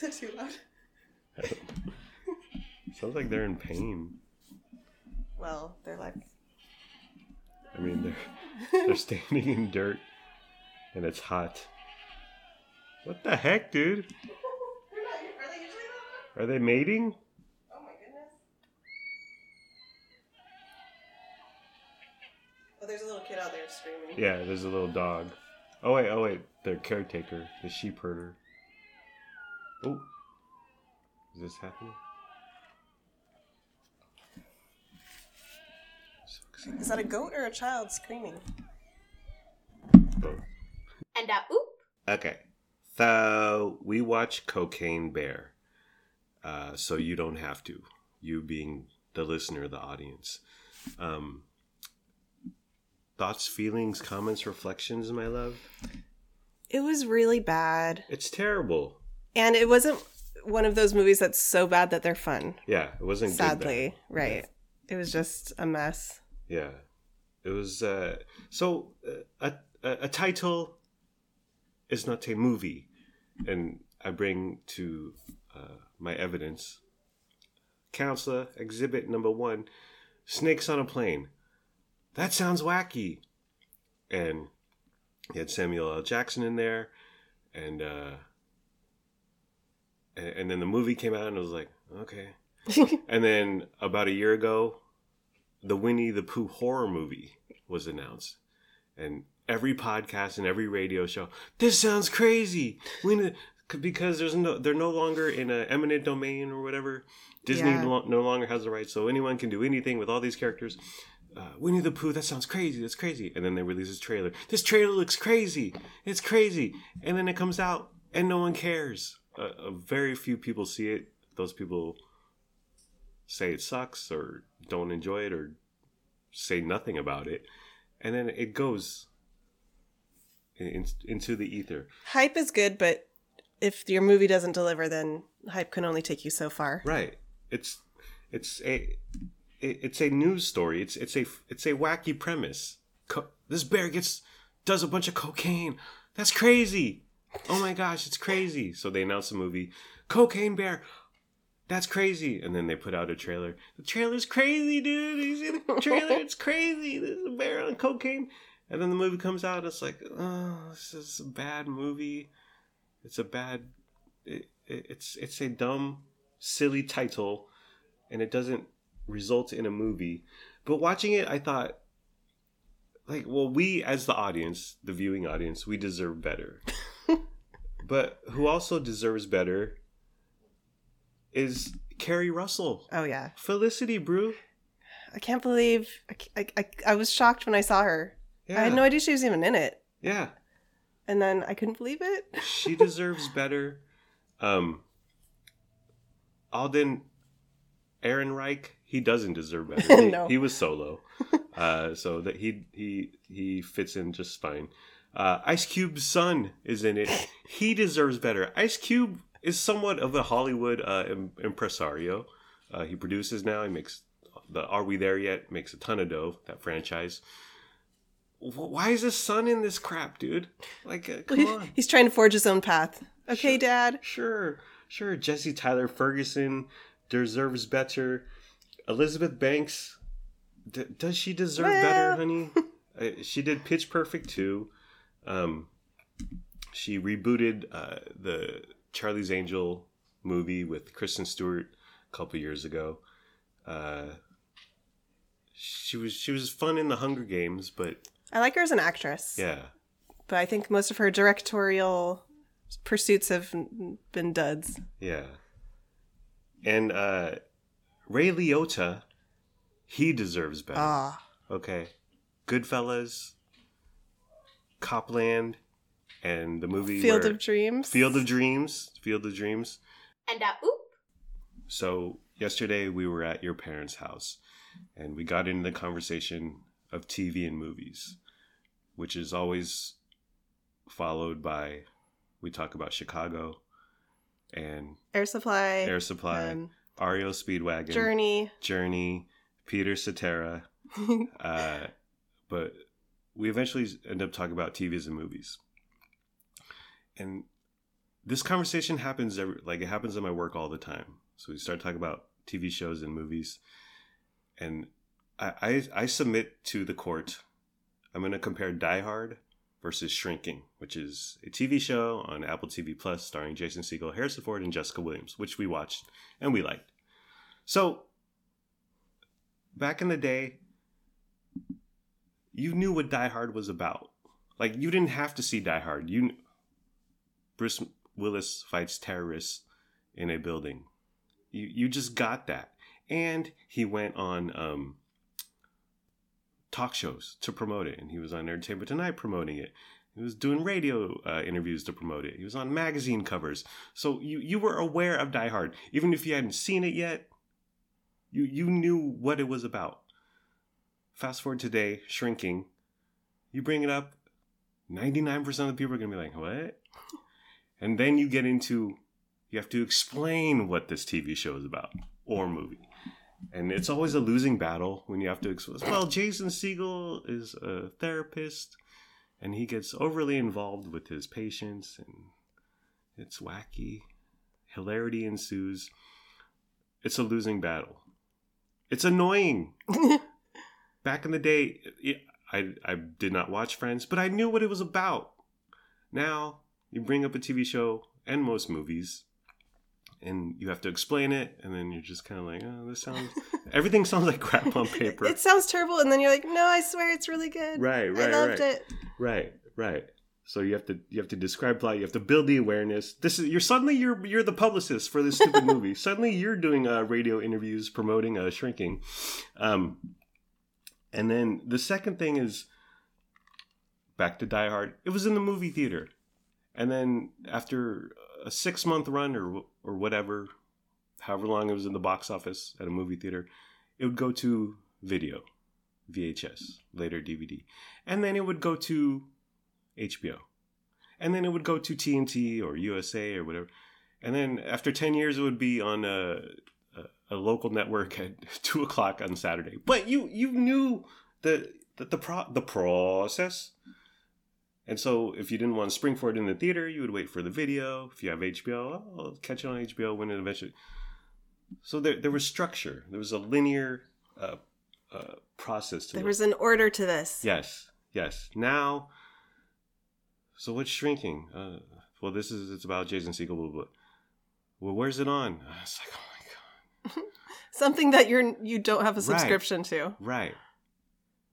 Is it too loud? Sounds like they're in pain. Well, they're like. I mean, they're they're standing in dirt, and it's hot. What the heck, dude? They're they usually that Are they mating? Oh my goodness. Oh, there's a little kid out there screaming. Yeah, there's a little dog. Oh wait, oh wait, their caretaker, the sheep herder. Oh, is this happening? So. Is that a goat or a child screaming? Both. And uh, oop. Okay, so we watch Cocaine Bear, uh, so you don't have to. You being the listener, the audience. Um, thoughts, feelings, comments, reflections, my love. It was really bad. It's terrible. And it wasn't one of those movies that's so bad that they're fun. Yeah, it wasn't Sadly. Right. It was just a mess. Yeah, it was. Uh, so uh, a, a a title is not a movie, and I bring to uh, my evidence. Counselor, exhibit number one: snakes on a plane. That sounds wacky, and he had Samuel L. Jackson in there, and uh, and, and then the movie came out, and I was like, okay. And then about a year ago, the Winnie the Pooh horror movie was announced, and every podcast and every radio show, this sounds crazy. Winnie, because there's no, they're no longer in a eminent domain or whatever. Disney Yeah. no, no longer has the rights, so anyone can do anything with all these characters. Uh, Winnie the Pooh, that sounds crazy. That's crazy. And then they release this trailer. This trailer looks crazy. It's crazy. And then it comes out, and no one cares. Uh, very few people see it. Those people say it sucks or don't enjoy it or say nothing about it. And then it goes in, into the ether. Hype is good, but if your movie doesn't deliver, then hype can only take you so far. right. It's it's a it's a news story. It's it's a it's a wacky premise. Co- this bear gets does a bunch of cocaine. That's crazy oh my gosh it's crazy. So they announce the movie cocaine bear. That's crazy. And then they put out a trailer. The trailer's crazy dude. You see the trailer? It's crazy. There's a bear on cocaine. And then the movie comes out. It's like oh this is a bad movie. It's a bad it, it, it's it's a dumb silly title. And it doesn't result in a movie. But watching it i thought like well we as the audience the viewing audience we deserve better but who also deserves better is Keri Russell Oh, yeah. felicity brew I can't believe. I, I, I, was shocked when I saw her. yeah I had no idea she was even in it. yeah And then I couldn't believe it. she deserves better. Um, Alden Ehrenreich, he doesn't deserve better. He, No. he was solo, uh, so that he he he fits in just fine. Uh, Ice Cube's son is in it. He deserves better. Ice Cube is somewhat of a Hollywood uh, impresario. Uh, he produces now. He makes the Are We There Yet? Makes a ton of dough. That franchise. Why is his son in this crap, dude? Like, uh, come on. He's trying to forge his own path. Okay, Sure. Dad. Sure, sure. Jesse Tyler Ferguson deserves better. Elizabeth Banks, d- does she deserve better, honey? uh, she did Pitch Perfect too. Um, she rebooted uh, the Charlie's Angel movie with Kristen Stewart a couple years ago. Uh, she was she was fun in the Hunger Games, but I like her as an actress. yeah, But I think most of her directorial pursuits have been duds. Yeah. And uh Ray Liotta, he deserves better. Ah. Okay. Goodfellas, Copland, and the movie Field where- of Dreams. Field of Dreams. Field of Dreams. And uh, oop. So yesterday we were at your parents' house and we got into the conversation of TV and movies, which is always followed by we talk about Chicago and Air Supply. Air Supply, um, REO Speedwagon, Journey. Journey, Peter Cetera. uh, but we eventually end up talking about TVs and movies. And this conversation happens every, like it happens in my work all the time. So we start talking about TV shows and movies, and I I, I submit to the court. I'm going to compare Die Hard versus Shrinking, which is a TV show on Apple TV Plus starring Jason Segel, Harrison Ford, and Jessica Williams, which we watched and we liked. So back in the day, you knew what Die Hard was about. Like you didn't have to see Die Hard. You Bruce Willis fights terrorists in a building. You you just got that. And he went on um, talk shows to promote it, and he was on Entertainment Tonight promoting it. He was doing radio uh, interviews to promote it. He was on magazine covers. So you you were aware of Die Hard, even if you hadn't seen it yet. You you knew what it was about. Fast forward today, shrinking. You bring it up, ninety nine percent of the people are gonna be like, "What?" And then you get into you have to explain what this TV show is about or movie. And it's always a losing battle when you have to explain. Well, Jason Segel is a therapist and he gets overly involved with his patients and it's wacky. Hilarity ensues. It's a losing battle. It's annoying. Back in the day, I, I did not watch Friends, but I knew what it was about. Now, you bring up a TV show and most movies, and you have to explain it, and then you're just kind of like, oh, this sounds. Everything sounds like crap on paper. It sounds terrible, and then you're like, no, I swear it's really good. Right, right, I loved right. it. Right, right. So you have to you have to describe plot. You have to build the awareness. This is you're suddenly you're you're the publicist for this stupid movie. Suddenly you're doing uh, radio interviews promoting uh, shrinking, um, and then the second thing is back to Die Hard. It was in the movie theater, and then after a six month run or or whatever, however long it was in the box office at a movie theater, it would go to video, VHS, later DVD and then it would go to HBO, and then it would go to TNT or USA or whatever, and then after ten years it would be on a, a, a local network at two o'clock on Saturday. But you you knew the the the, pro, the process, and so if you didn't want to spring for it in the theater, you would wait for the video. If you have HBO, oh, I'll catch it on HBO when it eventually. So there there was structure. There was a linear uh, uh, process to There it. was an order to this. Yes, yes. Now, so what's shrinking? Uh, well, this is it's about Jason Segel. Blah, blah. Well, where's it on? It's like, oh Something that you're you don't have a Right. subscription to. right.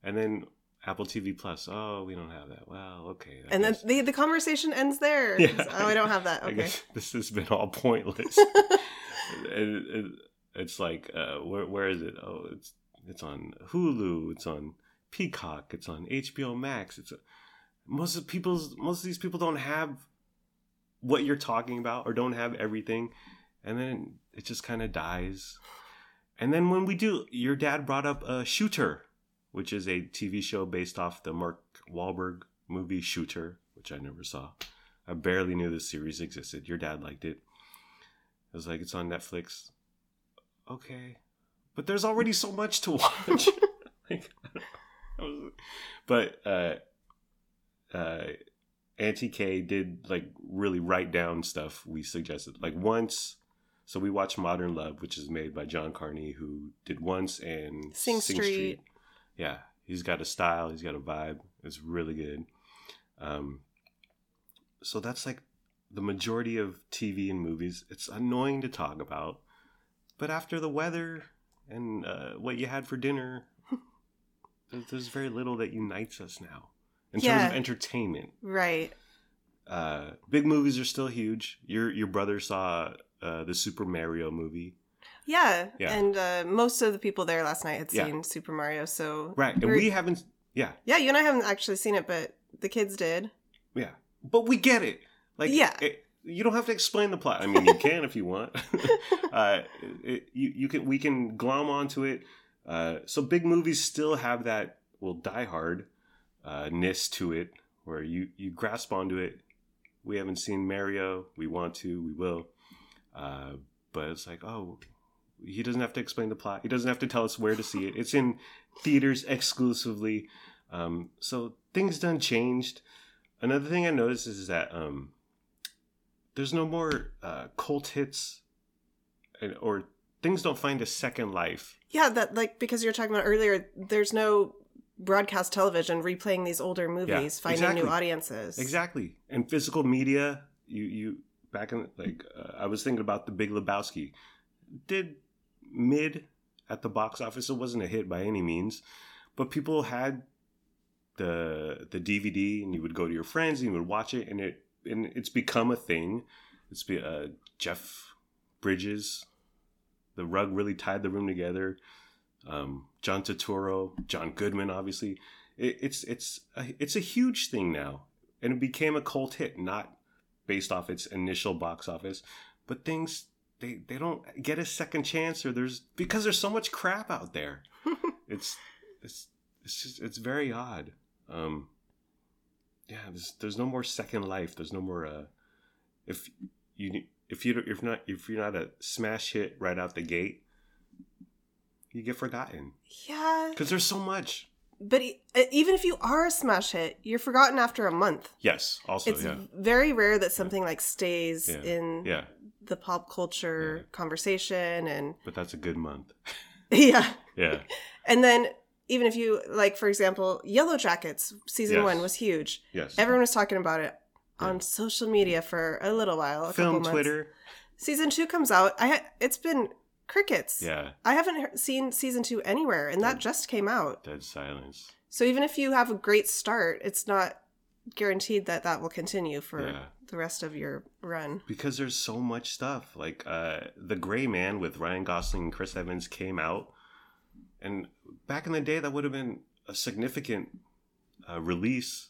And then Apple TV Plus. Oh, we don't have that. Well, okay. I And then the the conversation ends there. Yeah. Oh, I don't have that. Okay. guess this has been all pointless. and, and it's like, uh, where where is it? Oh, it's it's on Hulu. It's on Peacock. It's on HBO Max. It's most of people's most of these people don't have what you're talking about or don't have everything, and then it just kind of dies. And then when we do, your dad brought up a Shooter, which is a TV show based off the Mark Wahlberg movie Shooter, which I never saw. I barely knew this series existed. Your dad liked it. I was like, it's on Netflix. Okay. But there's already so much to watch. like, was- but uh, uh, Auntie K did like really write down stuff we suggested. Like once, so we watched Modern Love, which is made by John Carney, who did Once and Sing Sing Street. Yeah, he's got a style. He's got a vibe. It's really good. Um, so that's like the majority of TV and movies. It's annoying to talk about, but after the weather and uh, what you had for dinner, there's, very little that unites us now in terms of entertainment. Right. Uh, big movies are still huge. Your your brother saw uh, the Super Mario movie, Yeah. Yeah. And uh, most of the people there last night had Yeah. seen Super Mario, so right? And we haven't. Yeah, Yeah, you and I haven't actually seen it, but the kids did. yeah, but we get it. Like, Yeah. it- you don't have to explain the plot. I mean, you can if you want. uh, it, you you can we can glom onto it. Uh, so big movies still have that well, Die Hard uh, ness to it, where you you grasp onto it. We haven't seen Mario. We want to. We will. Uh, but it's like, oh, he doesn't have to explain the plot. He doesn't have to tell us where to see it. It's in theaters exclusively. Um, so things done changed. Another thing I noticed is that um, there's no more uh, cult hits, and, or things don't find a second life. Yeah, that like because you were talking about earlier, there's no broadcast television replaying these older movies, finding exactly. new audiences. Exactly. And physical media, you you back in like uh, I was thinking about the Big Lebowski, did mid at the box office. It wasn't a hit by any means, but people had the the DVD, and you would go to your friends and you would watch it, and it and it's become a thing. It's be uh, Jeff Bridges. The rug really tied the room together. Um, John Turturro, John Goodman, obviously. It, it's it's a, it's a huge thing now, and it became a cult hit, not based off its initial box office, but things they they don't get a second chance, or there's because there's so much crap out there. it's it's it's just it's very odd. Um, yeah, there's there's no more second life. There's no more uh, if you if you if not if you're not a smash hit right out the gate, you get forgotten Yeah, because there's so much. But e- even if you are a smash hit, you're forgotten after a month. Yes, also it's yeah, very rare that something like stays Yeah. in yeah, the pop culture Yeah. conversation and but that's a good month. yeah. Yeah, And then even if you like for example, Yellow Jackets season Yes. 1 was huge. yes. Everyone was talking about it on social media for a little while, a couple Film months. Twitter. Season 2 comes out. I ha- it's been crickets. Yeah, I haven't he- seen season 2 anywhere and that just came out. dead silence. So even if you have a great start, it's not guaranteed that that will continue for Yeah. the rest of your run. because there's so much stuff like uh the gray man with ryan gosling and chris evans came out and back in the day that would have been a significant uh, release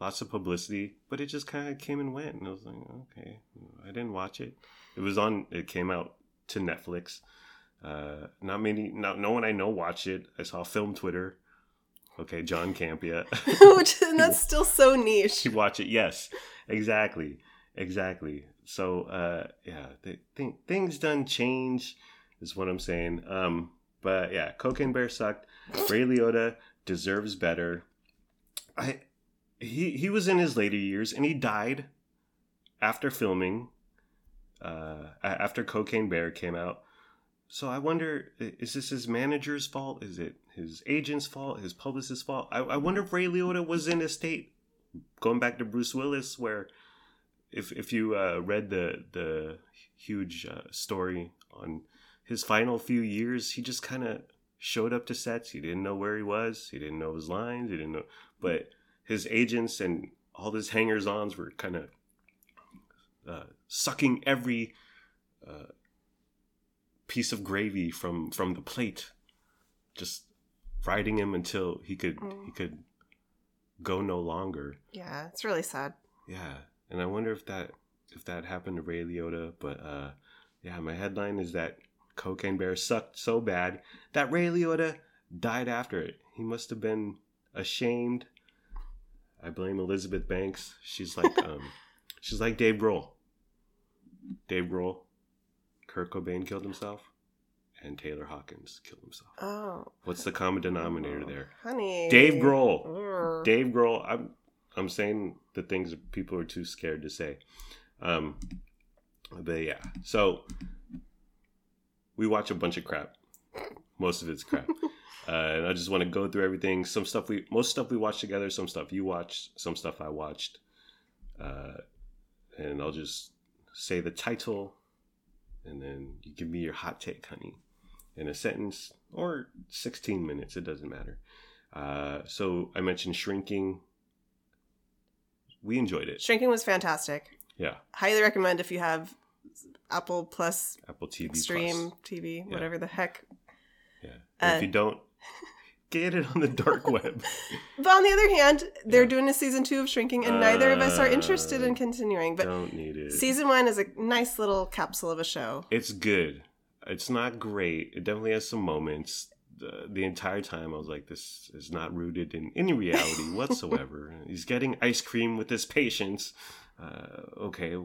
lots of publicity but it just kind of came and went and i was like okay i didn't watch it it was on it came out to netflix. Uh not many not no one i know watched it. I saw film twitter. Okay Jon Campea. Which and that's still so niche. you watch it yes. Exactly exactly. So uh yeah th- th- things done change is what i'm saying. Um but yeah cocaine bear sucked. Ray liotta deserves better. I he he was in his later years and he died after filming uh after cocaine bear came out so i wonder is this his manager's fault is it his agent's fault his publicist's fault i, I wonder if ray liotta was in a state going back to Bruce Willis, where if if you uh, read the the huge uh, story on his final few years, he just kind of showed up to sets. He didn't know where he was. He didn't know his lines. He didn't know, but his agents and all his hangers-ons were kind of uh, sucking every uh, piece of gravy from from the plate, just riding him until he could Mm. he could go no longer. Yeah, it's really sad. Yeah, and I wonder if that if that happened to Ray Liotta. But uh, yeah, my headline is that Cocaine Bear sucked so bad that Ray Liotta died after it. He must have been ashamed. I blame Elizabeth Banks. She's like um, she's like Dave Grohl. Dave Grohl, Kurt Cobain killed himself, and Taylor Hawkins killed himself. Oh, What's the common denominator there? honey. Dave Grohl. Dave Grohl. I'm I'm saying the things that people are too scared to say. Um, but yeah, so we watch a bunch of crap. Most of it's crap. uh, and I just want to go through everything. Some stuff we, most stuff we watched together. Some stuff you watched. Some stuff I watched. Uh, and I'll just say the title, and then you give me your hot take, honey, in a sentence or 16 minutes. It doesn't matter. Uh, so I mentioned shrinking. We enjoyed it. Shrinking was fantastic. Yeah, Highly recommend if you have Apple Plus Apple TV Extreme Plus. TV, Yeah. whatever the heck. Yeah, Uh, if you don't, get it on the dark web. But on the other hand, they're Yeah. doing a season two of Shrinking, and neither of us are interested in Uh, continuing. But don't need it. season one is a nice little capsule of a show. it's good. It's not great. It definitely has some moments. The, the entire time, I was like, "This is not rooted in any reality whatsoever." He's getting ice cream with his patients. Uh, okay,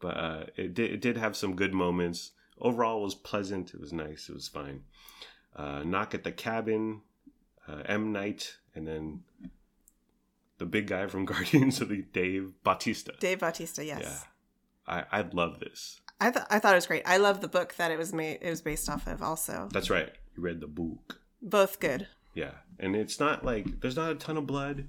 but uh, it did. It did have some good moments. Overall, it was pleasant. It was nice. It was fine. Uh, Knock at the cabin, uh, M Night, and then the big guy from Guardians of the Dave Bautista. Dave Bautista, yes. Yeah. I I love this. I thought I thought it was great. I love the book that it was made. It was based off of. Also, That's right. You read the book. both good. Yeah, and it's not like there's not a ton of blood.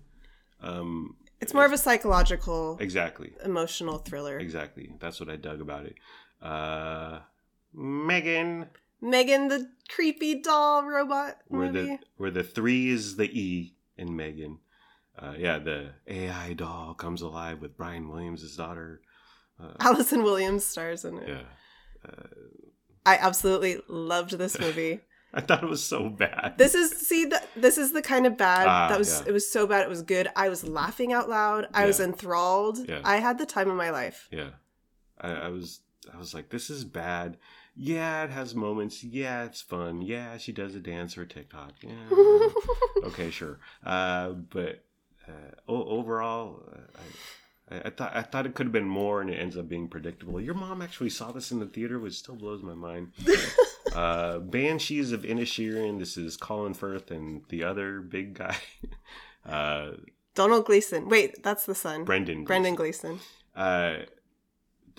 Um, It's more of a psychological, exactly, emotional thriller. exactly. That's what I dug about it. Uh, Megan, Megan, the creepy doll robot where movie. the where the three is the E in Megan. Uh, yeah, the AI doll comes alive with Brian Williams' daughter. Uh, Allison Williams stars in it. yeah, I absolutely loved this movie. I thought it was so bad. this is see th- this is the kind of bad Ah, that was yeah. it was so bad it was good. I was laughing out loud. I was enthralled. Yeah. I had the time of my life. Yeah, I, I was I was like, this is bad. Yeah, it has moments. Yeah, it's fun. Yeah, she does a dance for TikTok. Yeah, okay, sure. Uh, but uh, overall, uh, I, I, thought I thought it could have been more, and it ends up being predictable. Your mom actually saw this in the theater, which still blows my mind. uh, Banshees of Inisherin. This is Colin Firth and the other big guy, uh, Domhnall Gleeson. Wait, that's the son. Brendan. Brendan Gleeson. Gleason. Uh,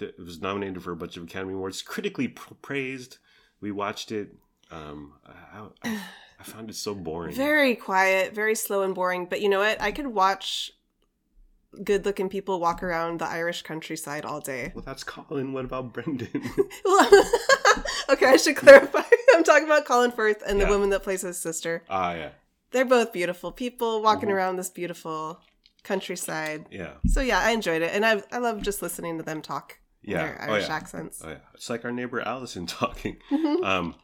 it was nominated for a bunch of Academy Awards, critically praised. We watched it. Um, I, I, I found it so boring. Very quiet, very slow and boring. But you know what? I could watch good looking people walk around the Irish countryside all day. well, that's Colin. What about Brendan? okay, I should clarify. I'm talking about Colin Firth and the woman that plays his sister. Ah, yeah, They're both beautiful people walking Mhm. around this beautiful countryside. yeah, So yeah, I enjoyed it, and I I love just listening to them talk yeah. their oh, Irish yeah. accents. Oh, yeah. It's like our neighbor Allison talking. Um,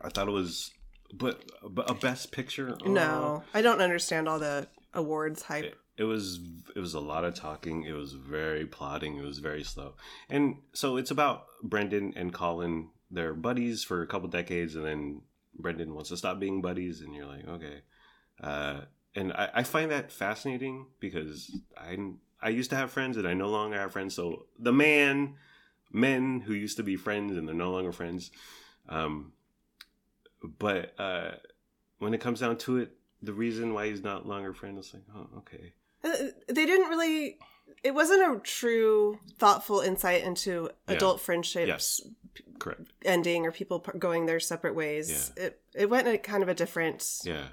I thought it was, but, but a best picture. oh, No, I don't understand all the awards hype. it, it was it was a lot of talking it was very plotting it was very slow and so it's about brendan and colin they're buddies for a couple decades and then brendan wants to stop being buddies and you're like okay uh, and I, I find that fascinating because i i used to have friends and i no longer have friends so the man men who used to be friends and they're no longer friends um but uh when it comes down to it the reason why he's not longer friends is like oh okay Uh, They didn't really. It wasn't a true, thoughtful insight into Yeah. adult friendships Yes. correct ending or people going their separate ways. It it went in a kind of a different yeah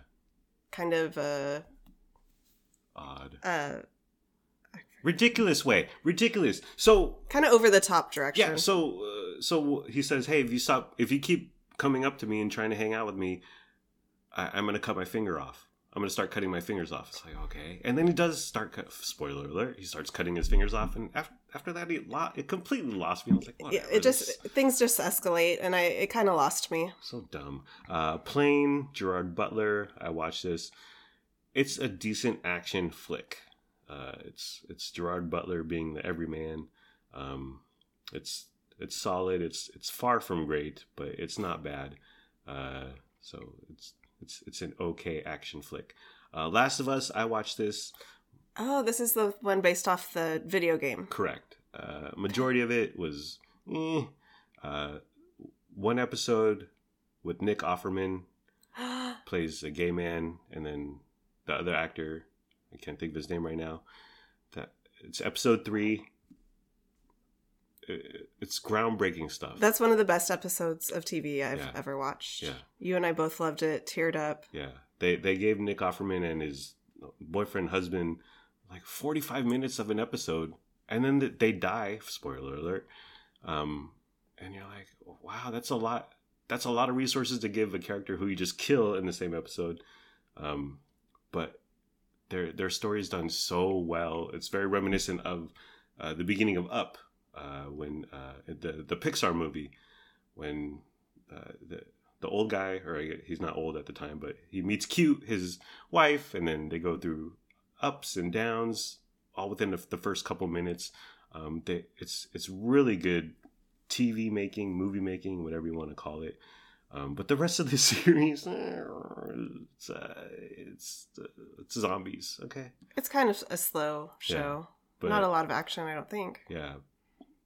kind of uh odd uh ridiculous way ridiculous so kind of over the top direction. yeah so uh, so he says hey if you stop if you keep coming up to me and trying to hang out with me I, i'm gonna cut my finger off i'm gonna start cutting my fingers off it's like okay and then he does start cut spoiler alert he starts cutting his fingers off and after, after that he lo- it completely lost me i was like Yeah, it just things just escalate, and I it kind of lost me. So dumb. Uh, Plane, Gerard Butler. I watched this. It's a decent action flick. Uh, it's it's Gerard Butler being the everyman. Um, it's it's solid. It's it's far from great, but it's not bad. Uh, so it's it's it's an okay action flick. Uh, Last of Us. I watched this. Oh, this is the one based off the video game. Correct. Uh, majority of it was eh. Uh, one episode with Nick Offerman plays a gay man, and then the other actor, I can't think of his name right now. That it's episode three. It's groundbreaking stuff. That's one of the best episodes of TV I've Yeah. ever watched. Yeah. You and I both loved it, teared up. yeah, they they gave Nick Offerman and his boyfriend husband like forty five minutes of an episode, and then they die. Spoiler alert. Um, and you're like, wow, that's a lot. That's a lot of resources to give a character who you just kill in the same episode. Um, but their their story is done so well. It's very reminiscent of uh, the beginning of Up, uh, when uh, the the Pixar movie, when uh, the the old guy, or he's not old at the time, but he meets cute his wife, and then they go through ups and downs all within the, the first couple minutes. Um, they, it's it's really good TV making, movie making, whatever you want to call it. Um, but the rest of the series, eh, it's uh, it's uh, it's zombies. Okay, It's kind of a slow show. but Not a lot of action, I don't think. yeah,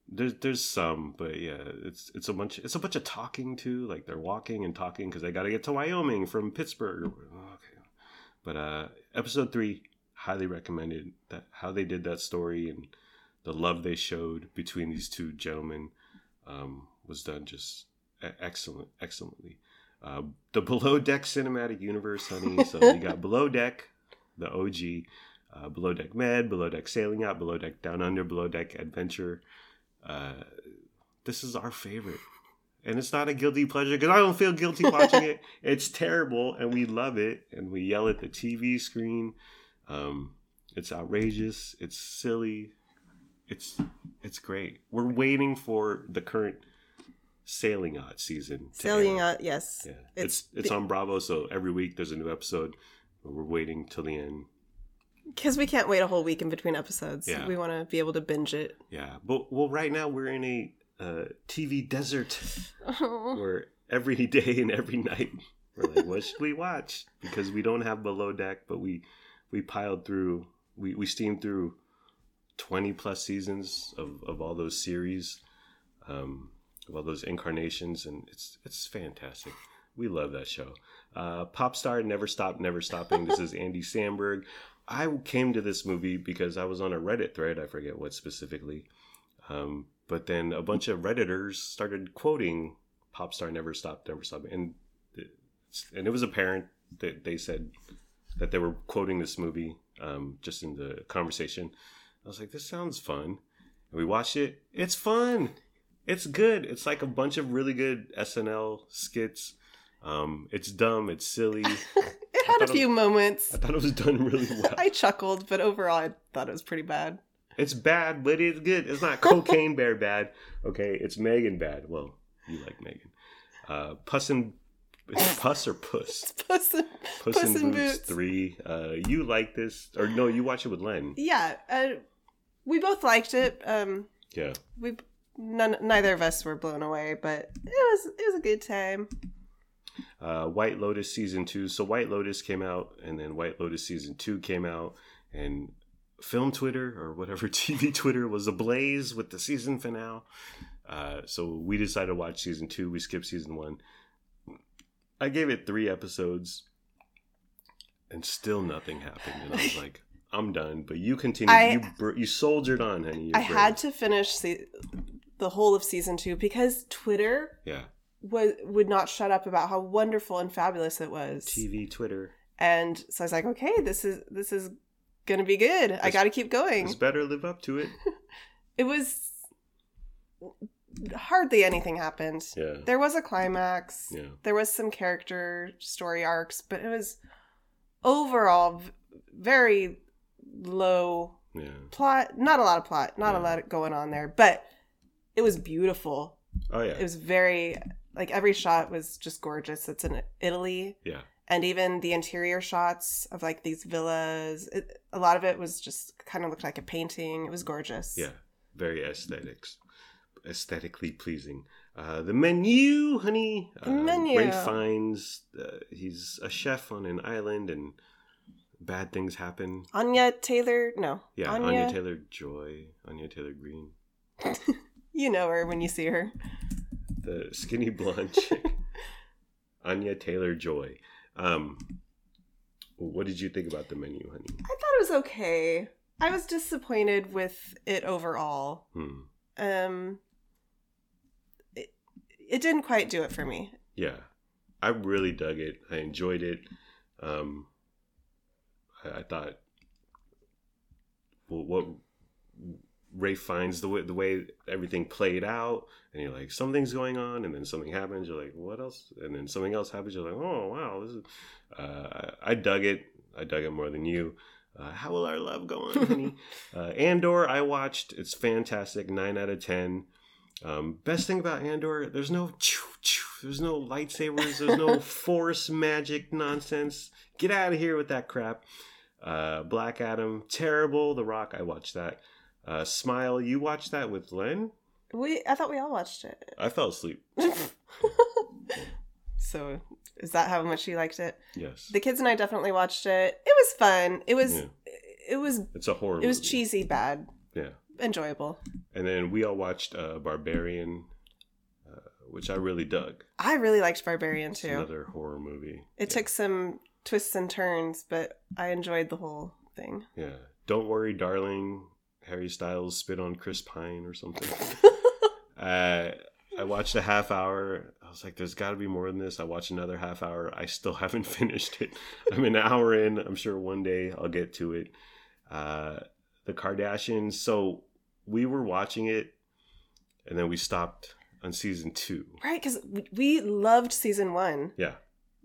there's there's some, but yeah, it's it's a bunch it's a bunch of talking too. Like they're walking and talking because they got to get to Wyoming from Pittsburgh. Okay, but uh, episode three highly recommended. That how they did that story and the love they showed between these two gentlemen um, was done just excellent, excellently. Uh, the Below Deck cinematic universe, honey. So you got Below Deck, the OG, uh, Below Deck Med, Below Deck Sailing Yacht, Below Deck Down Under, Below Deck Adventure. Uh, this is our favorite. And it's not a guilty pleasure because I don't feel guilty watching it. It's terrible and we love it and we yell at the TV screen. Um, it's outrageous. It's silly. It's it's great. We're waiting for the current Sailing Yacht season. Sailing Yacht, yes. Yeah, it's it's, the- on Bravo, so every week there's a new episode. We're waiting till the end. Because we can't wait a whole week in between episodes. Yeah. We want to be able to binge it. Yeah, but well, right now we're in a uh, TV desert where every day and every night we're like, what should we watch? Because we don't have Below Deck, but we we piled through, we we steamed through twenty plus seasons of of all those series, um, of all those incarnations, and it's it's fantastic. We love that show. Uh, Pop star, never stop, never stopping. This is Andy Samberg. I came to this movie because I was on a Reddit thread. I forget what specifically. Um, but then a bunch of Redditors started quoting Pop Star Never Stop, Never Stop. And, and it was apparent that they said that they were quoting this movie um, just in the conversation. I was like, this sounds fun. And we watched it. It's fun. It's good. It's like a bunch of really good SNL skits. Um, it's dumb. It's silly. it had a thought it few moments. I thought it was done really well. I chuckled, but overall, I thought it was pretty bad. It's bad, but it's good. It's not cocaine bear bad. Okay, it's Megan bad. Well, you like Megan. Uh, Puss and is it Puss or Puss? Puss and, Puss, Puss in Boots, Boots. three. Uh, you like this or no? You watch it with Len. Yeah, uh, we both liked it. Um, Yeah, we none, neither of us were blown away, but it was it was a good time. uh, White Lotus season two. So White Lotus came out, and then White Lotus season two came out, and film Twitter or whatever TV Twitter was ablaze with the season finale. Uh, so we decided to watch season two. We skipped season one. I gave it three episodes, and still nothing happened. And I was like, "I'm done." But you continued. I- you you soldiered on, honey. I brave. had to finish se- the whole of season two because Twitter Yeah, was would not shut up about how wonderful and fabulous it was. TV Twitter. And so I was like, okay, this is this is gonna be good. I got to keep going. It's better live up to it. It was hardly anything happened. Yeah, There was a climax. yeah. There was some character story arcs, but it was overall v- very low Yeah. plot. Not a lot of plot. Not a lot going on there, but it was beautiful. Oh yeah. It was very like every shot was just gorgeous. It's in Italy. yeah. and even the interior shots of like these villas it, a lot of it was just kind of looked like a painting it was gorgeous Yeah, very aesthetics, aesthetically pleasing. Uh, the menu, honey. The Uh, menu. Ralph Fiennes uh, he's a chef on an island, and bad things happen. anya taylor no Yeah, anya, Anya, Taylor Joy, Anya Taylor Green, you know her when you see her the skinny blonde chick, Anya Taylor Joy. Um, what did you think about the menu, honey? i thought it was okay i was disappointed with it overall Hmm. um it, it didn't quite do it for me Yeah, I really dug it. I enjoyed it. Um, I, I thought, well, what Ralph Fiennes the way the way everything played out, and you're like, something's going on, and then something happens. You're like, what else? And then something else happens. You're like, oh wow, this is. Uh, I, dug it. I dug it more than you. Uh, how will our love go on, honey? uh, Andor, I watched. It's fantastic. Nine out of ten. Um, best thing about Andor, there's no choo, choo, there's no lightsabers, there's no force magic nonsense. Get out of here with that crap. Uh, Black Adam, terrible. The Rock, I watched that. Uh, Smile, you watched that with Len? we i thought we all watched it I fell asleep. so is that how much you liked it Yes, the kids and i definitely watched it it was fun it was Yeah. it was it's a horror. it was movie. cheesy bad Yeah, enjoyable and then we all watched uh, Barbarian, uh, which I really dug. I really liked Barbarian It's too. another horror movie. It took some twists and turns, but I enjoyed the whole thing. Yeah. Don't worry, darling. Harry Styles spit on Chris Pine or something. uh, I watched a half hour. I was like, "There's got to be more than this." I watched another half hour. I still haven't finished it. I'm an hour in. I'm sure one day I'll get to it. Uh, the Kardashians. So we were watching it, and then we stopped on season two. Right, because we loved season one. Yeah,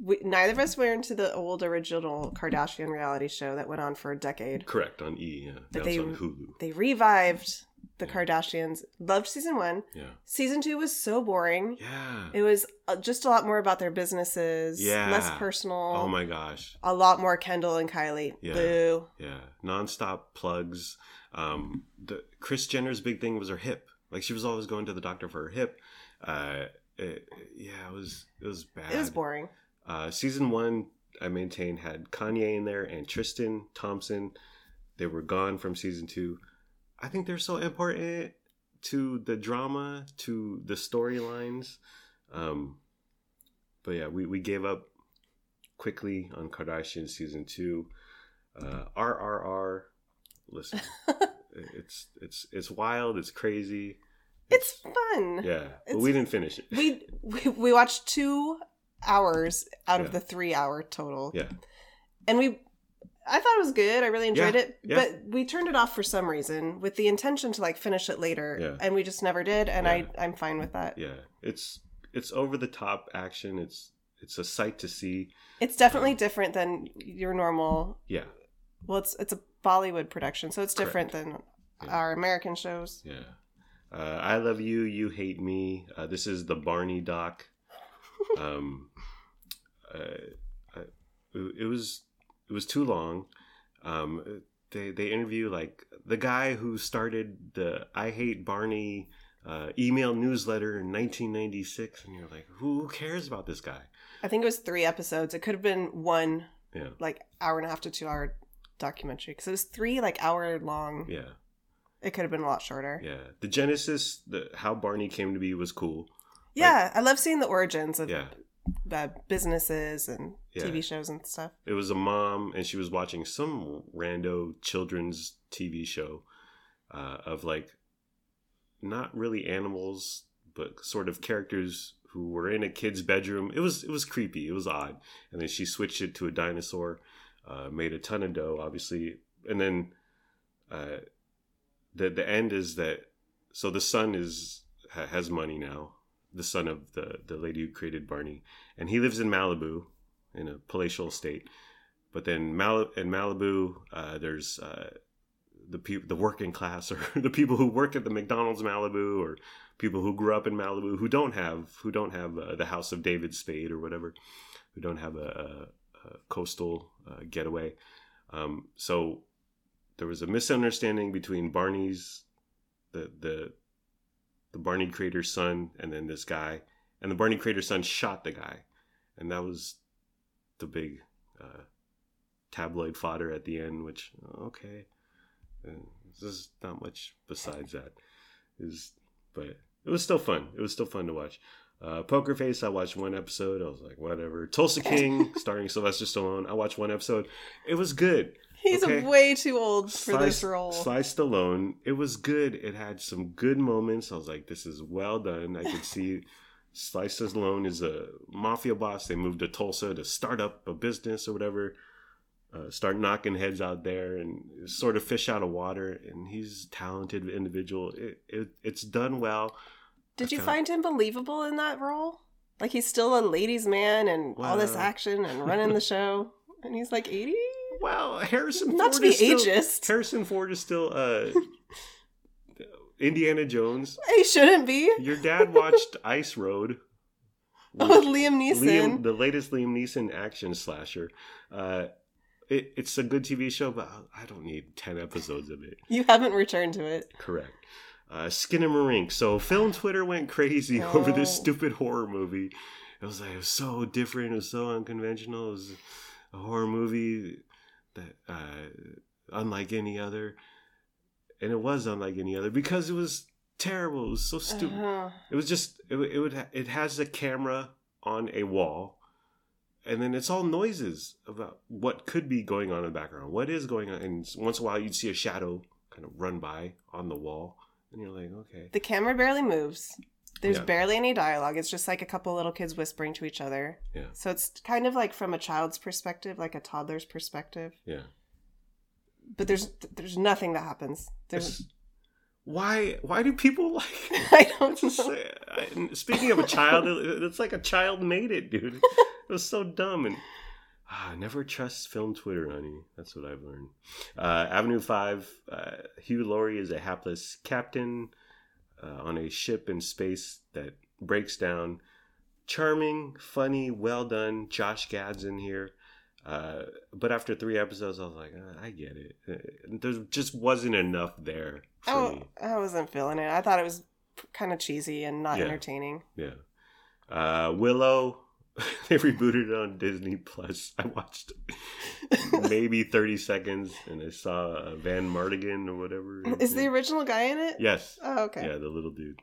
We, neither of us were into the old original Kardashian reality show that went on for a decade. correct on E. Yeah, But that's they- on Hulu. They revived the Yeah. Kardashians. Loved season one. Yeah, Season two was so boring. yeah. It was uh, just a lot more about their businesses. Yeah. Less personal. Oh my gosh. A lot more Kendall and Kylie. Yeah. Boo. Yeah, nonstop plugs. Um, the Kris Jenner's big thing was her hip. Like she was always going to the doctor for her hip. Uh, it, yeah, it was it was bad. It was boring. Uh, season one, I maintain had Kanye in there and Tristan Thompson. They were gone from season two. I think they're so important to the drama, to the storylines. Um, but yeah, we, we gave up quickly on Kardashian season two. Uh, RRR, listen, it's it's it's wild, it's crazy. It's fun. Yeah, but we didn't finish it. We, we we watched two hours out of the three hour total. Yeah, And we I thought it was good. I really enjoyed Yeah, it. yeah. But we turned it off for some reason with the intention to like finish it later. Yeah. And we just never did. And Yeah. I, I'm fine with that. yeah, it's it's over the top action. It's it's a sight to see. It's definitely different than your normal Yeah, well it's it's a Bollywood production, so it's different than Yeah. our American shows. yeah. Uh, I love you. You hate me. Uh, this is the Barney doc. Um, uh, I- it was it was too long. Um, they they interview like the guy who started the I hate Barney uh, email newsletter in 1996, and you're like, who cares about this guy? I think it was three episodes. It could have been one Yeah, like hour and a half to two hour documentary because it was three like hour long. yeah, It could have been a lot shorter. yeah. The genesis, the how Barney came to be was cool. Yeah, I love seeing the origins of Yeah, uh, businesses and Yeah. TV shows and stuff. it was a mom and she was watching some rando children's tv show uh, of like not really animals but sort of characters who were in a kid's bedroom. It was it was creepy. It was odd. And then she switched it to a dinosaur uh, made a ton of dough obviously. And then uh, the the end is that so the son is ha, has money now the son of the the lady who created barney and he lives in malibu in a palatial estate. But then Mal- in Malibu, uh, there's uh, the the working class, or the people who work at the McDonald's Malibu, or people who grew up in Malibu who don't have who don't have uh, the House of David Spade or whatever, who don't have a, a, a coastal uh, getaway. Um, so there was a misunderstanding between Barney's the the the Barney creator's son and then this guy, and the Barney creator's son shot the guy, and that was the big uh, tabloid fodder at the end, which okay, uh, there's not much besides that. Is but it was still fun. It was still fun to watch. Uh, Poker Face, I watched one episode. I was like, whatever. Tulsa King, starring Sylvester Stallone. I watched one episode. It was good. He's Okay. way too old for Sly- this role. Sly Stallone. It was good. It had some good moments. I was like, this is well done. I could see Sly Stallone is a mafia boss. They moved to Tulsa to start up a business or whatever. Uh, start knocking heads out there and sort of fish out of water. And he's a talented individual. It, it it's done well. Did you Okay. find him believable in that role? Like he's still a ladies' man and all this action and running the show, and he's like eighty. Well, Harrison Not to Ford be is still, ageist. Harrison Ford is still uh, Indiana Jones. He shouldn't be. Your dad watched Ice Road. Oh, Liam Neeson. Liam, the latest Liam Neeson action slasher. Uh, it, it's a good TV show, but I don't need 10 episodes of it. You haven't returned to it. Correct. Uh, Skinamarink. So, film Twitter went crazy over this Oh. stupid horror movie. It was like, it was so different. It was so unconventional. It was a horror movie that, uh, unlike any other. And it was unlike any other because it was terrible. It was so stupid. Uh-huh. It was just it, it would ha- it has a camera on a wall, and then it's all noises about what could be going on in the background. What is going on? And once in a while, you'd see a shadow kind of run by on the wall, and you're like, okay, The camera barely moves. There's Yeah. barely any dialogue. It's just like a couple little kids whispering to each other. yeah, So it's kind of like from a child's perspective, like a toddler's perspective. yeah. But there's there's nothing that happens. There's It's- why why do people like? I don't know. say- I- Speaking of a child, it's like a child made it, dude. It was so dumb and ah, never trust film Twitter, honey. That's what I've learned. Uh, Avenue Five. Uh, Hugh Laurie is a hapless captain uh, on a ship in space that breaks down. Charming, funny, well done. Josh Gad's in here. Uh, but after three episodes, I was like, uh, I get it. Uh, There just wasn't enough there for Oh, me. I wasn't feeling it. I thought it was kind of cheesy and not Yeah. entertaining. Yeah. Uh, Willow, they rebooted it on Disney Plus. I watched maybe 30 seconds and I saw uh, Madmartigan or whatever. Is the original guy in it? Yes. Oh, okay. Yeah, the little dude.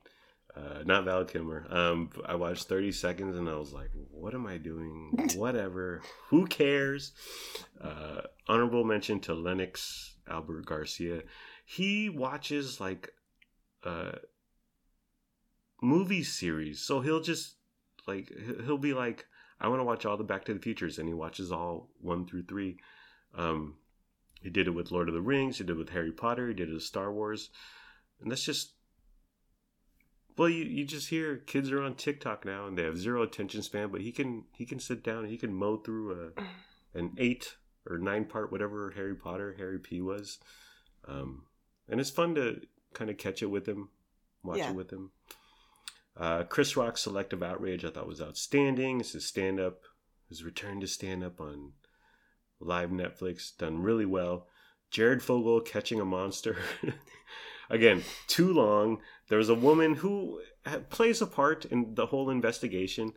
Uh, not Val Kilmer. Um, I watched 30 seconds and I was like, what am I doing? Whatever. Who cares? Uh, honorable mention to Lennox Albert Garcia. He watches like uh, movie series. So he'll just like, he- he'll be like, I want to watch all the Back to the Futures. And he watches all one through three. Um, he did it with Lord of the Rings. He did it with Harry Potter. He did it with Star Wars. And that's just well, you, you just hear kids are on TikTok now and they have zero attention span, but he can he can sit down and he can mow through a an eight or nine part whatever Harry Potter Harry P was, um, and it's fun to kind of catch it with him, watch Yeah. it with him. Uh, Chris Rock's Selective Outrage I thought was outstanding. It's his stand up, his return to stand up on live Netflix, done really well. Jared Fogle catching a monster. Again, too long. There was a woman who plays a part in the whole investigation,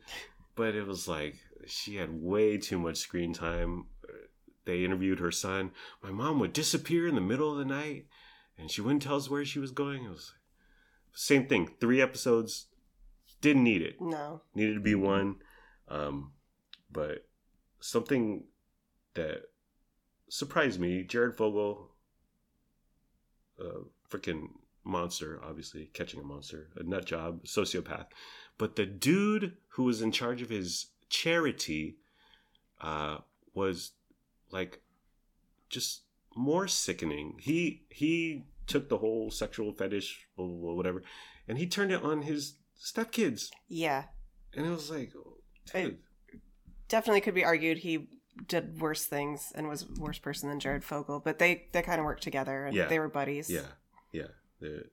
but it was like she had way too much screen time. They interviewed her son. My mom would disappear in the middle of the night, and she wouldn't tell us where she was going. It was same thing. Three episodes. Didn't need it. No. needed to be one um but something that surprised me jared fogle uh freaking monster obviously catching a monster a nut job sociopath. But the dude who was in charge of his charity uh was like just more sickening. He he took the whole sexual fetish blah, blah, blah, whatever and he turned it on his stepkids Yeah. and it was like, oh, dude, Definitely could be argued he did worse things and was a worse person than Jared Fogle, but they they kind of worked together and Yeah. they were buddies. yeah, yeah, they're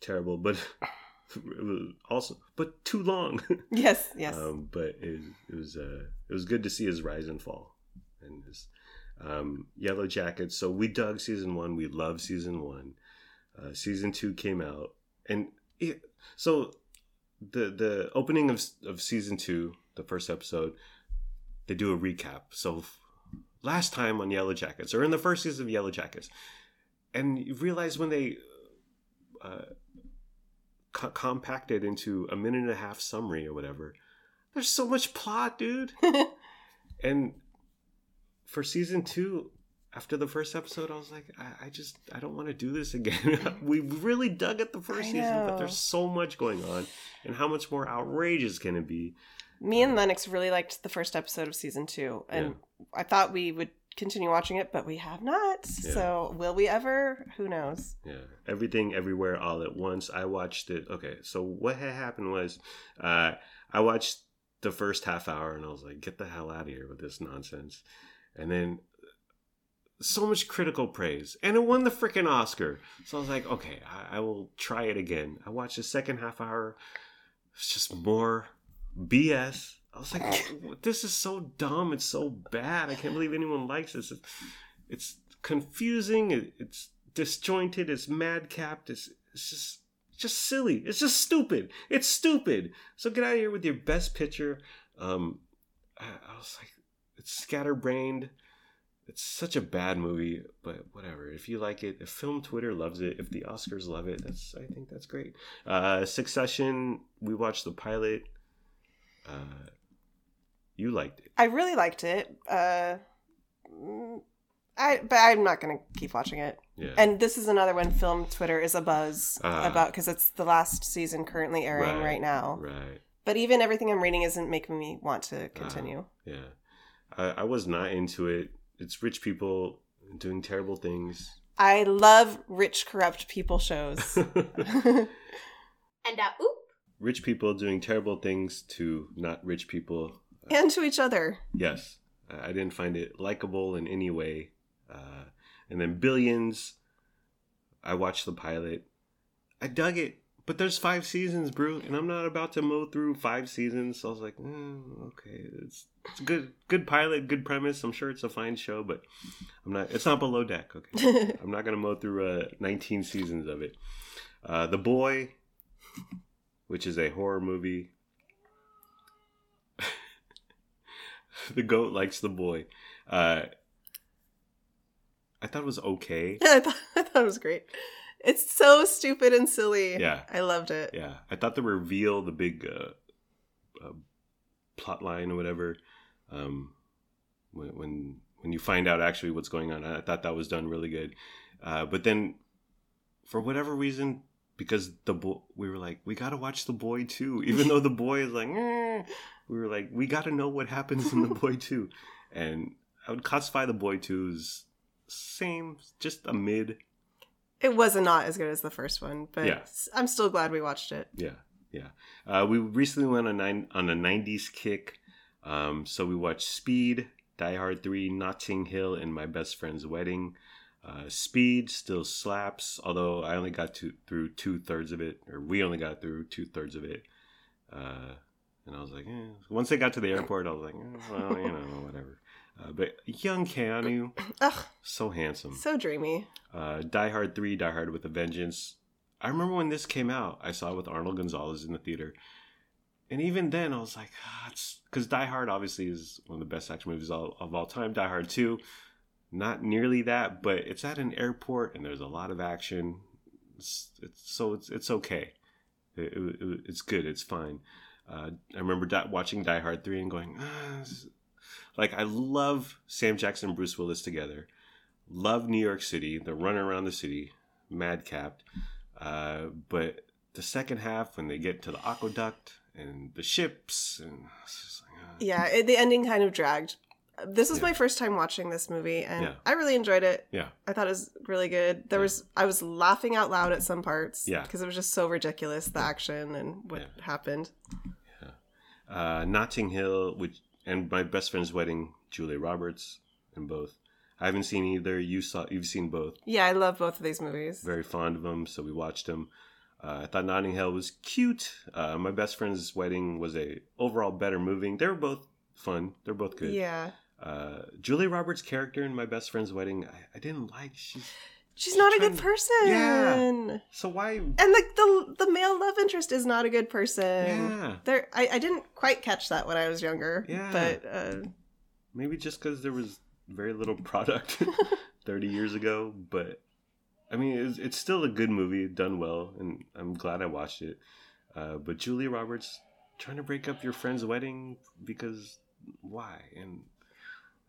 terrible, but also, but too long. Yes. Yes. Um, but it, it was, uh, it was good to see his rise and fall, and his um, Yellow Jackets. So we dug season one. We love season one. Uh, season two came out, and it, so the the opening of of season two, the first episode, they do a recap. So last time on Yellow Jackets, or in the first season of Yellow Jackets, and you realize when they uh, co- compacted into a minute and a half summary or whatever, there's so much plot, dude. and for season two, after the first episode, I was like, I, I just I don't want to do this again. we really dug at the first season, but there's so much going on, and how much more outrageous can it be? Me and Lennox really liked the first episode of season two, and I thought we would continue watching it, but we have not. Yeah. So will we ever? Who knows? Yeah, everything, everywhere, all at once. I watched it. Okay, so what had happened was, uh, I watched the first half hour and I was like, "Get the hell out of here with this nonsense," and then so much critical praise, and it won the freaking Oscar. So I was like, "Okay, I, I will try it again." I watched the second half hour. It's just more BS. I was like, "This is so dumb. It's so bad. I can't believe anyone likes this." It's, confusing. It, it's disjointed. It's madcapped. It's it's just just silly. It's just stupid. It's stupid. So get out of here with your best picture. Um, I, I was like, it's scatterbrained. It's such a bad movie, but whatever. If you like it, if film Twitter loves it, if the Oscars love it, that's I think that's great. Uh, Succession, we watched the pilot. Uh, you liked it. I really liked it. Uh, I but I'm not gonna keep watching it. Yeah. And this is another one. Film Twitter is a buzz Ah. about because it's the last season currently airing Right, right, now. right. But even everything I'm reading isn't making me want to continue. Yeah. I, I was not into it. It's rich people doing terrible things. I love rich, corrupt people shows. And a oop. rich people doing terrible things to not rich people. and to each other. Yes. I I didn't find it likable in any way. Uh, and then Billions, I watched the pilot. I dug it, but there's five seasons, bro, and I'm not about to mow through five seasons. So I was like, mm, okay, it's it's a good good pilot, good premise. I'm sure it's a fine show, but I'm not. It's not below deck. Okay, I'm not gonna mow through uh, 19 seasons of it. Uh, the Boy, which is a horror movie. the goat likes the boy. Uh, I thought it was okay. I thought, I thought it was great. It's so stupid and silly. Yeah. I loved it. Yeah, I thought the reveal, the big uh, uh, plot line or whatever, um, when, when when you find out actually what's going on, I thought that was done really good. Uh, but then, for whatever reason, because the boy, we were like, we got to watch the boy too, even though the boy is like, "Eh," we were like, we got to know what happens in the boy too, and I would classify the boy two as same, just a mid. It was not not as good as the first one, but Yeah. I'm still glad we watched it. Yeah, yeah. Uh, we recently went on nine on a '90s kick, um, so we watched Speed, Die Hard Three, Notting Hill, and My Best Friend's Wedding. Uh, Speed still slaps, although I only got to, through two thirds of it, or we only got through two thirds of it. Uh, and I was like, eh. once they got to the airport, I was like, eh, well, you know, whatever. Uh, but young Keanu, Ugh, so handsome. so dreamy. Uh, Die Hard 3, Die Hard with a Vengeance. I remember when this came out, I saw it with Arnold Gonzalez in the theater. And even then, I was like, ah, it's because Die Hard obviously is one of the best action movies all, of all time. Die Hard 2, not nearly that, but it's at an airport and there's a lot of action. It's, it's so it's it's okay. It, it- it- it's good. It's fine. Uh, I remember di- watching Die Hard 3 and going, ah, this is-" like, I love Sam Jackson and Bruce Willis together love New York City. the run around the city, madcap. Uh, but the second half, when they get to the aqueduct and the ships, and like, uh, Yeah, it, the ending kind of dragged. This was Yeah. my first time watching this movie, and Yeah. I really enjoyed it. yeah, I thought it was really good. There Yeah. was I was laughing out loud at some parts, Yeah. because it was just so ridiculous the action and what Yeah. happened. uh, Notting Hill, which and my best friend's wedding, Julia Roberts, in both. I haven't seen either. You saw, you've seen both. Yeah, I love both of these movies. Very fond of them, so we watched them. Uh, I thought Notting Hill was cute. Uh, my best friend's wedding was a overall better movie. They were both fun. They're both good. Yeah, uh, Julia Roberts' character in my best friend's wedding, I, I didn't like. She's she's not a good to- person. Yeah. so why? and like the the male love interest is not a good person. Yeah, There, I, I didn't quite catch that when I was younger. Yeah. but uh, maybe just because there was very little product thirty years ago. But I mean, it's, it's still a good movie, done well, and I'm glad I watched it. Uh, but Julia Roberts trying to break up your friend's wedding because why? And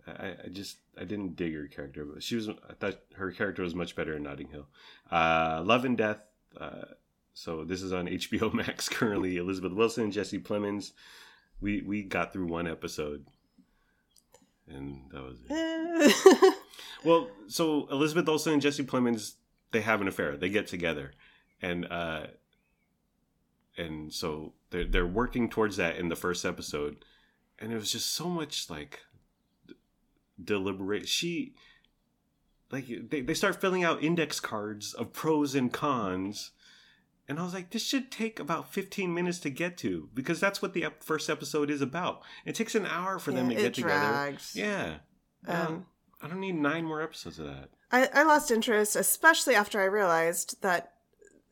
I, I just I didn't dig her character. But she was I thought her character was much better in Notting Hill. Uh, Love and Death. Uh, so this is on HBO Max currently. Elizabeth Olsen, and Jesse Plemons. We we got through one episode, and that was it. Well, so Elizabeth Olsen and Jesse Plemons, they have an affair. They get together, and uh, and so they're they're working towards that in the first episode, and it was just so much like deliberate. She like they they start filling out index cards of pros and cons. And I was like, this should take about 15 minutes to get to because that's what the first episode is about. It takes an hour for them to Yeah, get it together. drags. Yeah. Um, I don't need nine more episodes of that. I, I lost interest, especially after I realized that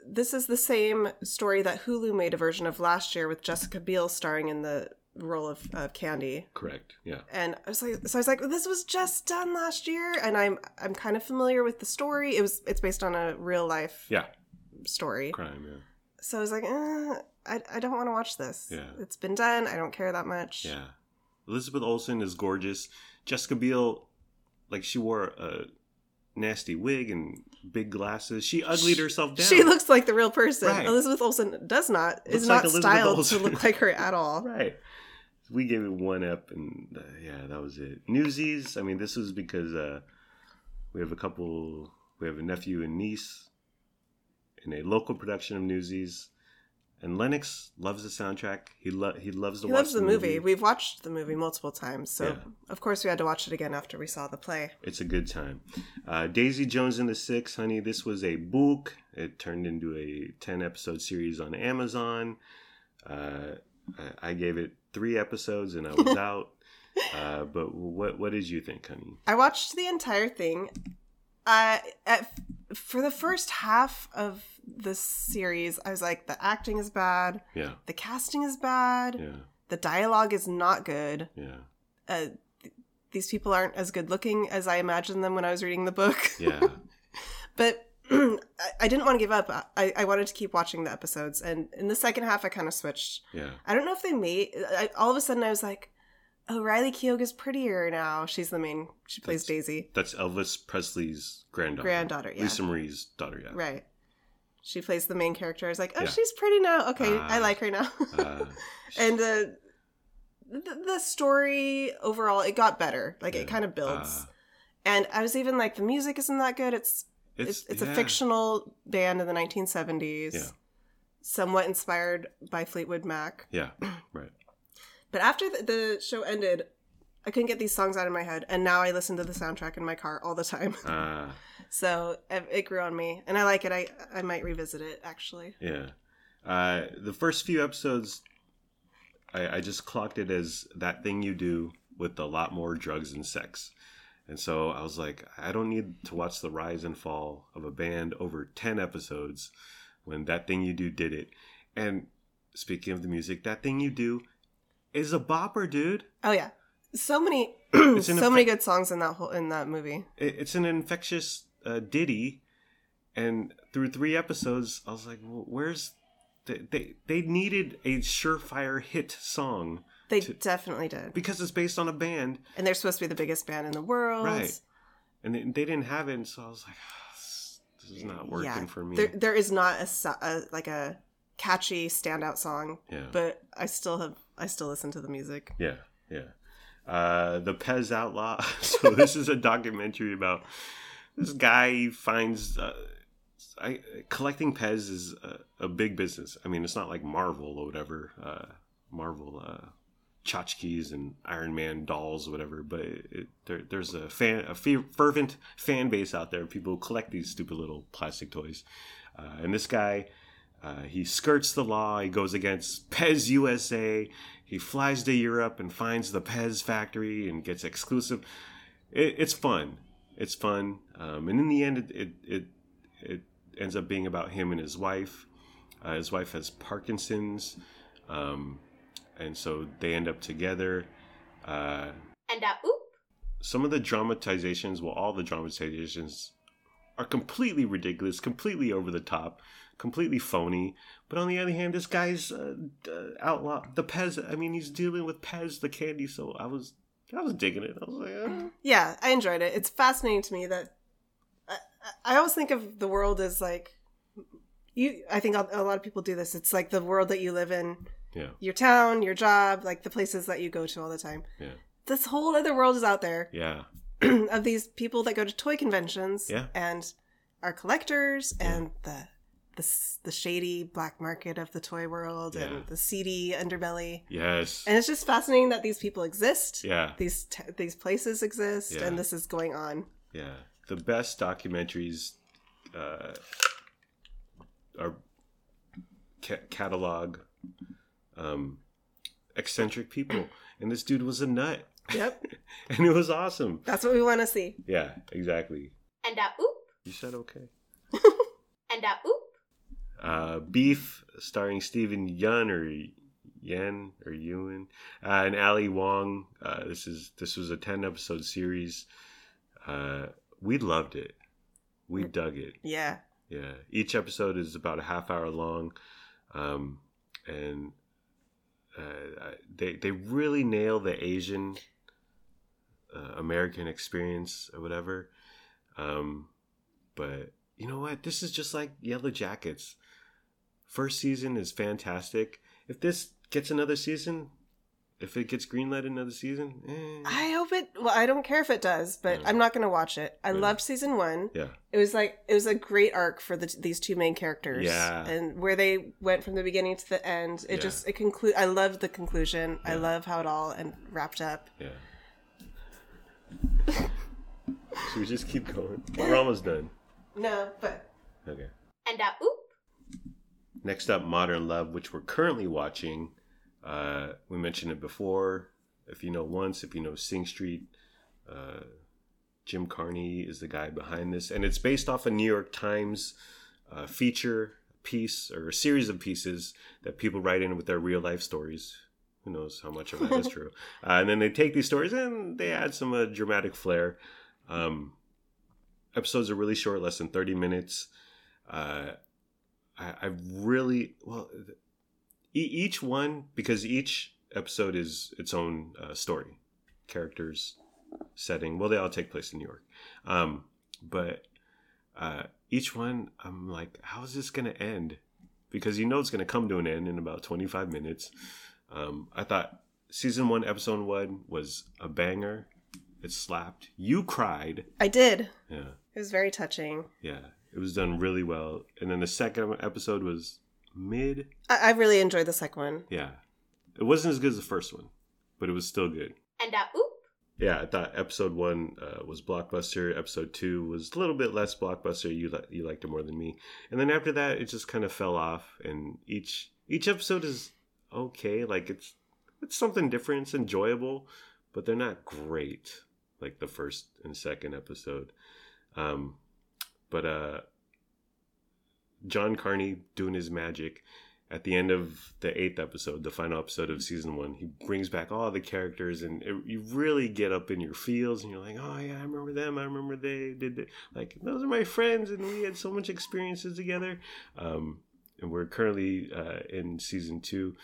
this is the same story that Hulu made a version of last year with Jessica Biel starring in the role of, of Candy. Correct. Yeah. And I was like, so I was like, this was just done last year, and I'm I'm kind of familiar with the story. It was it's based on a real life Yeah. story. Crime. Yeah. So I was like, eh, I I don't want to watch this. Yeah. it's been done. I don't care that much. Yeah. Elizabeth Olsen is gorgeous. Jessica Biel, like she wore a nasty wig and big glasses. She uglied herself down. She looks like the real person. Right. Elizabeth Olsen does not. Looks is like not Elizabeth styled Olsen. to look like her at all. right. We gave it one up, and uh, yeah, that was it. Newsies. I mean, this was because uh, we have a couple. We have a nephew and niece in a local production of Newsies, and Lennox loves the soundtrack. He lo- he loves to He watch loves the movie. We've watched the movie multiple times, so Yeah. of course we had to watch it again after we saw the play. It's a good time. Uh, Daisy Jones and the Six, honey. This was a book. It turned into a ten episode series on Amazon. Uh, I, I gave it three episodes and I was out. Uh, but what what did you think, honey? I watched the entire thing. Uh, at, for the first half of the series, I was like, the acting is bad, Yeah, the casting is bad, yeah, the dialogue is not good. yeah, Uh, th- these people aren't as good looking as I imagined them when I was reading the book. yeah, but I, I didn't want to give up. I, I wanted to keep watching the episodes, and in the second half, I kind of switched. yeah. I don't know if they made. I, all of a sudden, I was like, "Oh, Riley Keough is prettier now. She's the main. She plays That's- Daisy, That's Elvis Presley's granddaughter. granddaughter. Yeah, Lisa Marie's daughter. Yeah. right. She plays the main character. I was like, "Oh, Yeah. she's pretty now. Okay, I Ah. like her now." Uh, and uh, the, the story overall, it got better. Like Yeah. it kind of builds. uh, and I was even like, the music isn't that good. It's it's it's, it's yeah. a fictional band in the 1970s, Yeah. somewhat inspired by Fleetwood Mac. Yeah, right. But after the, the show ended, I couldn't get these songs out of my head, and now I listen to the soundtrack in my car all the time. Uh, so it, it grew on me, and I like it. I I might revisit it actually. Yeah. Uh, the first few episodes, I, I just clocked it as that thing you do with a lot more drugs and sex. And so I was like, I don't need to watch the rise and fall of a band over 10 episodes when that thing you do did it. And speaking of the music, that thing you do is a bopper, dude. Oh yeah, so many so many good songs in that whole in that movie. It- It's an infectious uh, ditty. And through three episodes, I was like, well, where's. They, they, they needed a surefire hit song They To- definitely did, because it's based on a band, and they're supposed to be the biggest band in the world. right? And they, they didn't have it, and so I was like, "Ah, this, is not working yeah, for me. There, there is not a, a like a catchy standout song, yeah, but I still have I still listen to the music. yeah, yeah. Uh, the Pez Outlaw. so this is a documentary about this guy finds. Uh, I, collecting Pez is a, a big business. I mean, it's not like Marvel or whatever. Uh, Marvel uh, tchotchkes and Iron Man dolls whatever. But it, it, there, there's a fan, a fervent fan base out there. People who collect these stupid little plastic toys. Uh, and this guy, uh, he skirts the law. He goes against Pez USA. He flies to Europe and finds the Pez factory and gets exclusive. It, it's fun. It's fun. Um, and in the end, it, it it it ends up being about him and his wife. Uh, his wife has Parkinson's, um, and so they end up together. Uh, And uh, oop. some of the dramatizations, well, all the dramatizations are completely ridiculous, completely over the top, completely phony. But on the other hand, this guy's uh, uh, outlaw, the Pez. I mean, he's dealing with Pez, the candy. So I was, I was digging it. I was like, uh, Yeah, I enjoyed it. It's fascinating to me that I, I always think of the world as like you. I think a a lot of people do this. It's like the world that you live in, yeah, your town, your job, like the places that you go to all the time. yeah, This whole other world is out there yeah, of these people that go to toy conventions Yeah. and are collectors and the the the shady black market of the toy world Yeah. and the seedy underbelly. yes, And it's just fascinating that these people exist. yeah, These t- these places exist, Yeah. and this is going on. yeah. The best documentaries uh, are ca- catalog um, eccentric people, and this dude was a nut. Yep, and it was awesome. that's what we want to see. Yeah, exactly. And uh, oop. You said okay. And uh, oop. Uh, Beef, starring Stephen Yun or Yen or Ewan, uh, and Ali Wong. Uh, this is this was a ten episode series. Uh, we loved it. We dug it. Yeah, Yeah, each episode is about a half hour long, um, and uh, they they really nail the Asian uh, American experience or whatever. Um, but you know what? This is just like Yellow Jackets. First season is fantastic. If this gets another season, if it gets greenlit another season, eh, I hope it. Well, I don't care if it does, but Yeah. I'm not going to watch it. I Really? loved season one. yeah, It was like it was a great arc for the, these two main characters. Yeah. and where they went from the beginning to the end. It Yeah. just it conclude. I loved the conclusion. I love how it all and wrapped up. yeah. Should we just keep going? We're almost done. No, but okay. And Okay. a oop. Next up, Modern Love, which we're currently watching. Uh, we mentioned it before. If you know Once, if you know Sing Street, uh, Jim Carney is the guy behind this, and it's based off a New York Times uh, feature piece or a series of pieces that people write in with their real life stories. Who knows how much of that is true? Uh, and then they take these stories and they add some uh, dramatic flair. Um, episodes are really short, less than thirty minutes. Uh, I, I really well each one because each episode is its own uh, story, characters, setting. Well, they all take place in New York, um, but uh, each one I'm like, how is this gonna end? Because you know it's gonna come to an end in about 25 minutes. Um, I thought season one, episode one was a banger. It slapped. You cried. I did. Yeah. It was very touching. Yeah, it was done really well. And then the second episode was mid. I, I really enjoyed the second one. Yeah, it wasn't as good as the first one, but it was still good. And a oop. Yeah, I thought episode one uh, was blockbuster. Episode two was a little bit less blockbuster. You li- you liked it more than me, and then after that, it just kind of fell off. And each each episode is okay. Like it's it's something different. It's enjoyable, but they're not great like the first and second episode. Um, but uh, John Carney doing his magic at the end of the eighth episode, the final episode of season one, he brings back all the characters, and it, you really get up in your feels, and you're like, "Oh yeah, I remember them. I remember they did it. Like those are my friends, and we had so much experiences together." Um, and we're currently uh, in season two.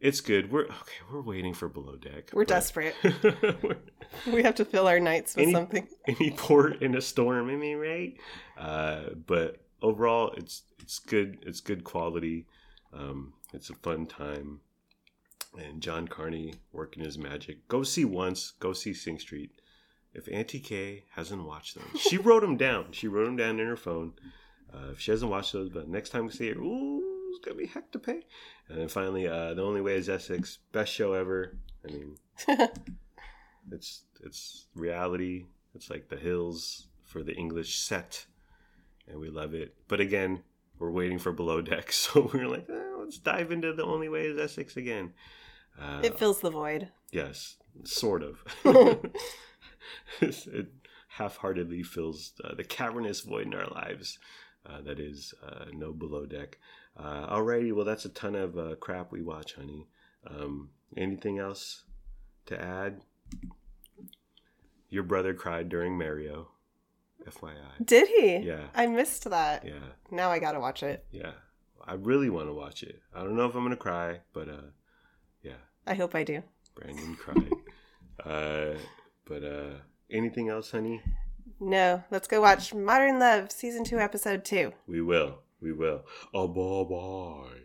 It's good. We're okay. We're waiting for Below Deck. We're desperate. We're- We have to fill our nights with Any- something. any port in a storm. I mean, right? Uh, but overall, it's it's good. It's good quality. Um, it's a fun time. And John Carney working his magic. Go see once. Go see Sing Street. If Auntie K hasn't watched them, she wrote them down. She wrote them down in her phone. Uh, if she hasn't watched those, but next time we see her, ooh, it's gonna be heck to pay. And then finally, uh, the only way is Essex. Best show ever. I mean, it's it's reality. It's like the hills for the English set, and we love it. But again, we're waiting for Below Deck, so we're like, eh, let's dive into the only way is Essex again. Uh, it fills the void. yes, sort of. it half-heartedly fills uh, the cavernous void in our lives. Uh, that is uh, no Below Deck. Uh, alrighty, well, that's a ton of uh, crap we watch, honey. Um, anything else to add? Your brother cried during Mario. FYI. Did he? Yeah. I missed that. Yeah. Now I gotta watch it. Yeah. I really want to watch it. I don't know if I'm going to cry, but uh yeah, I hope I do. Brandon cried. uh but uh anything else, honey? No, let's go watch Modern Love season two, episode two. We will. We will. Oh, bye bye.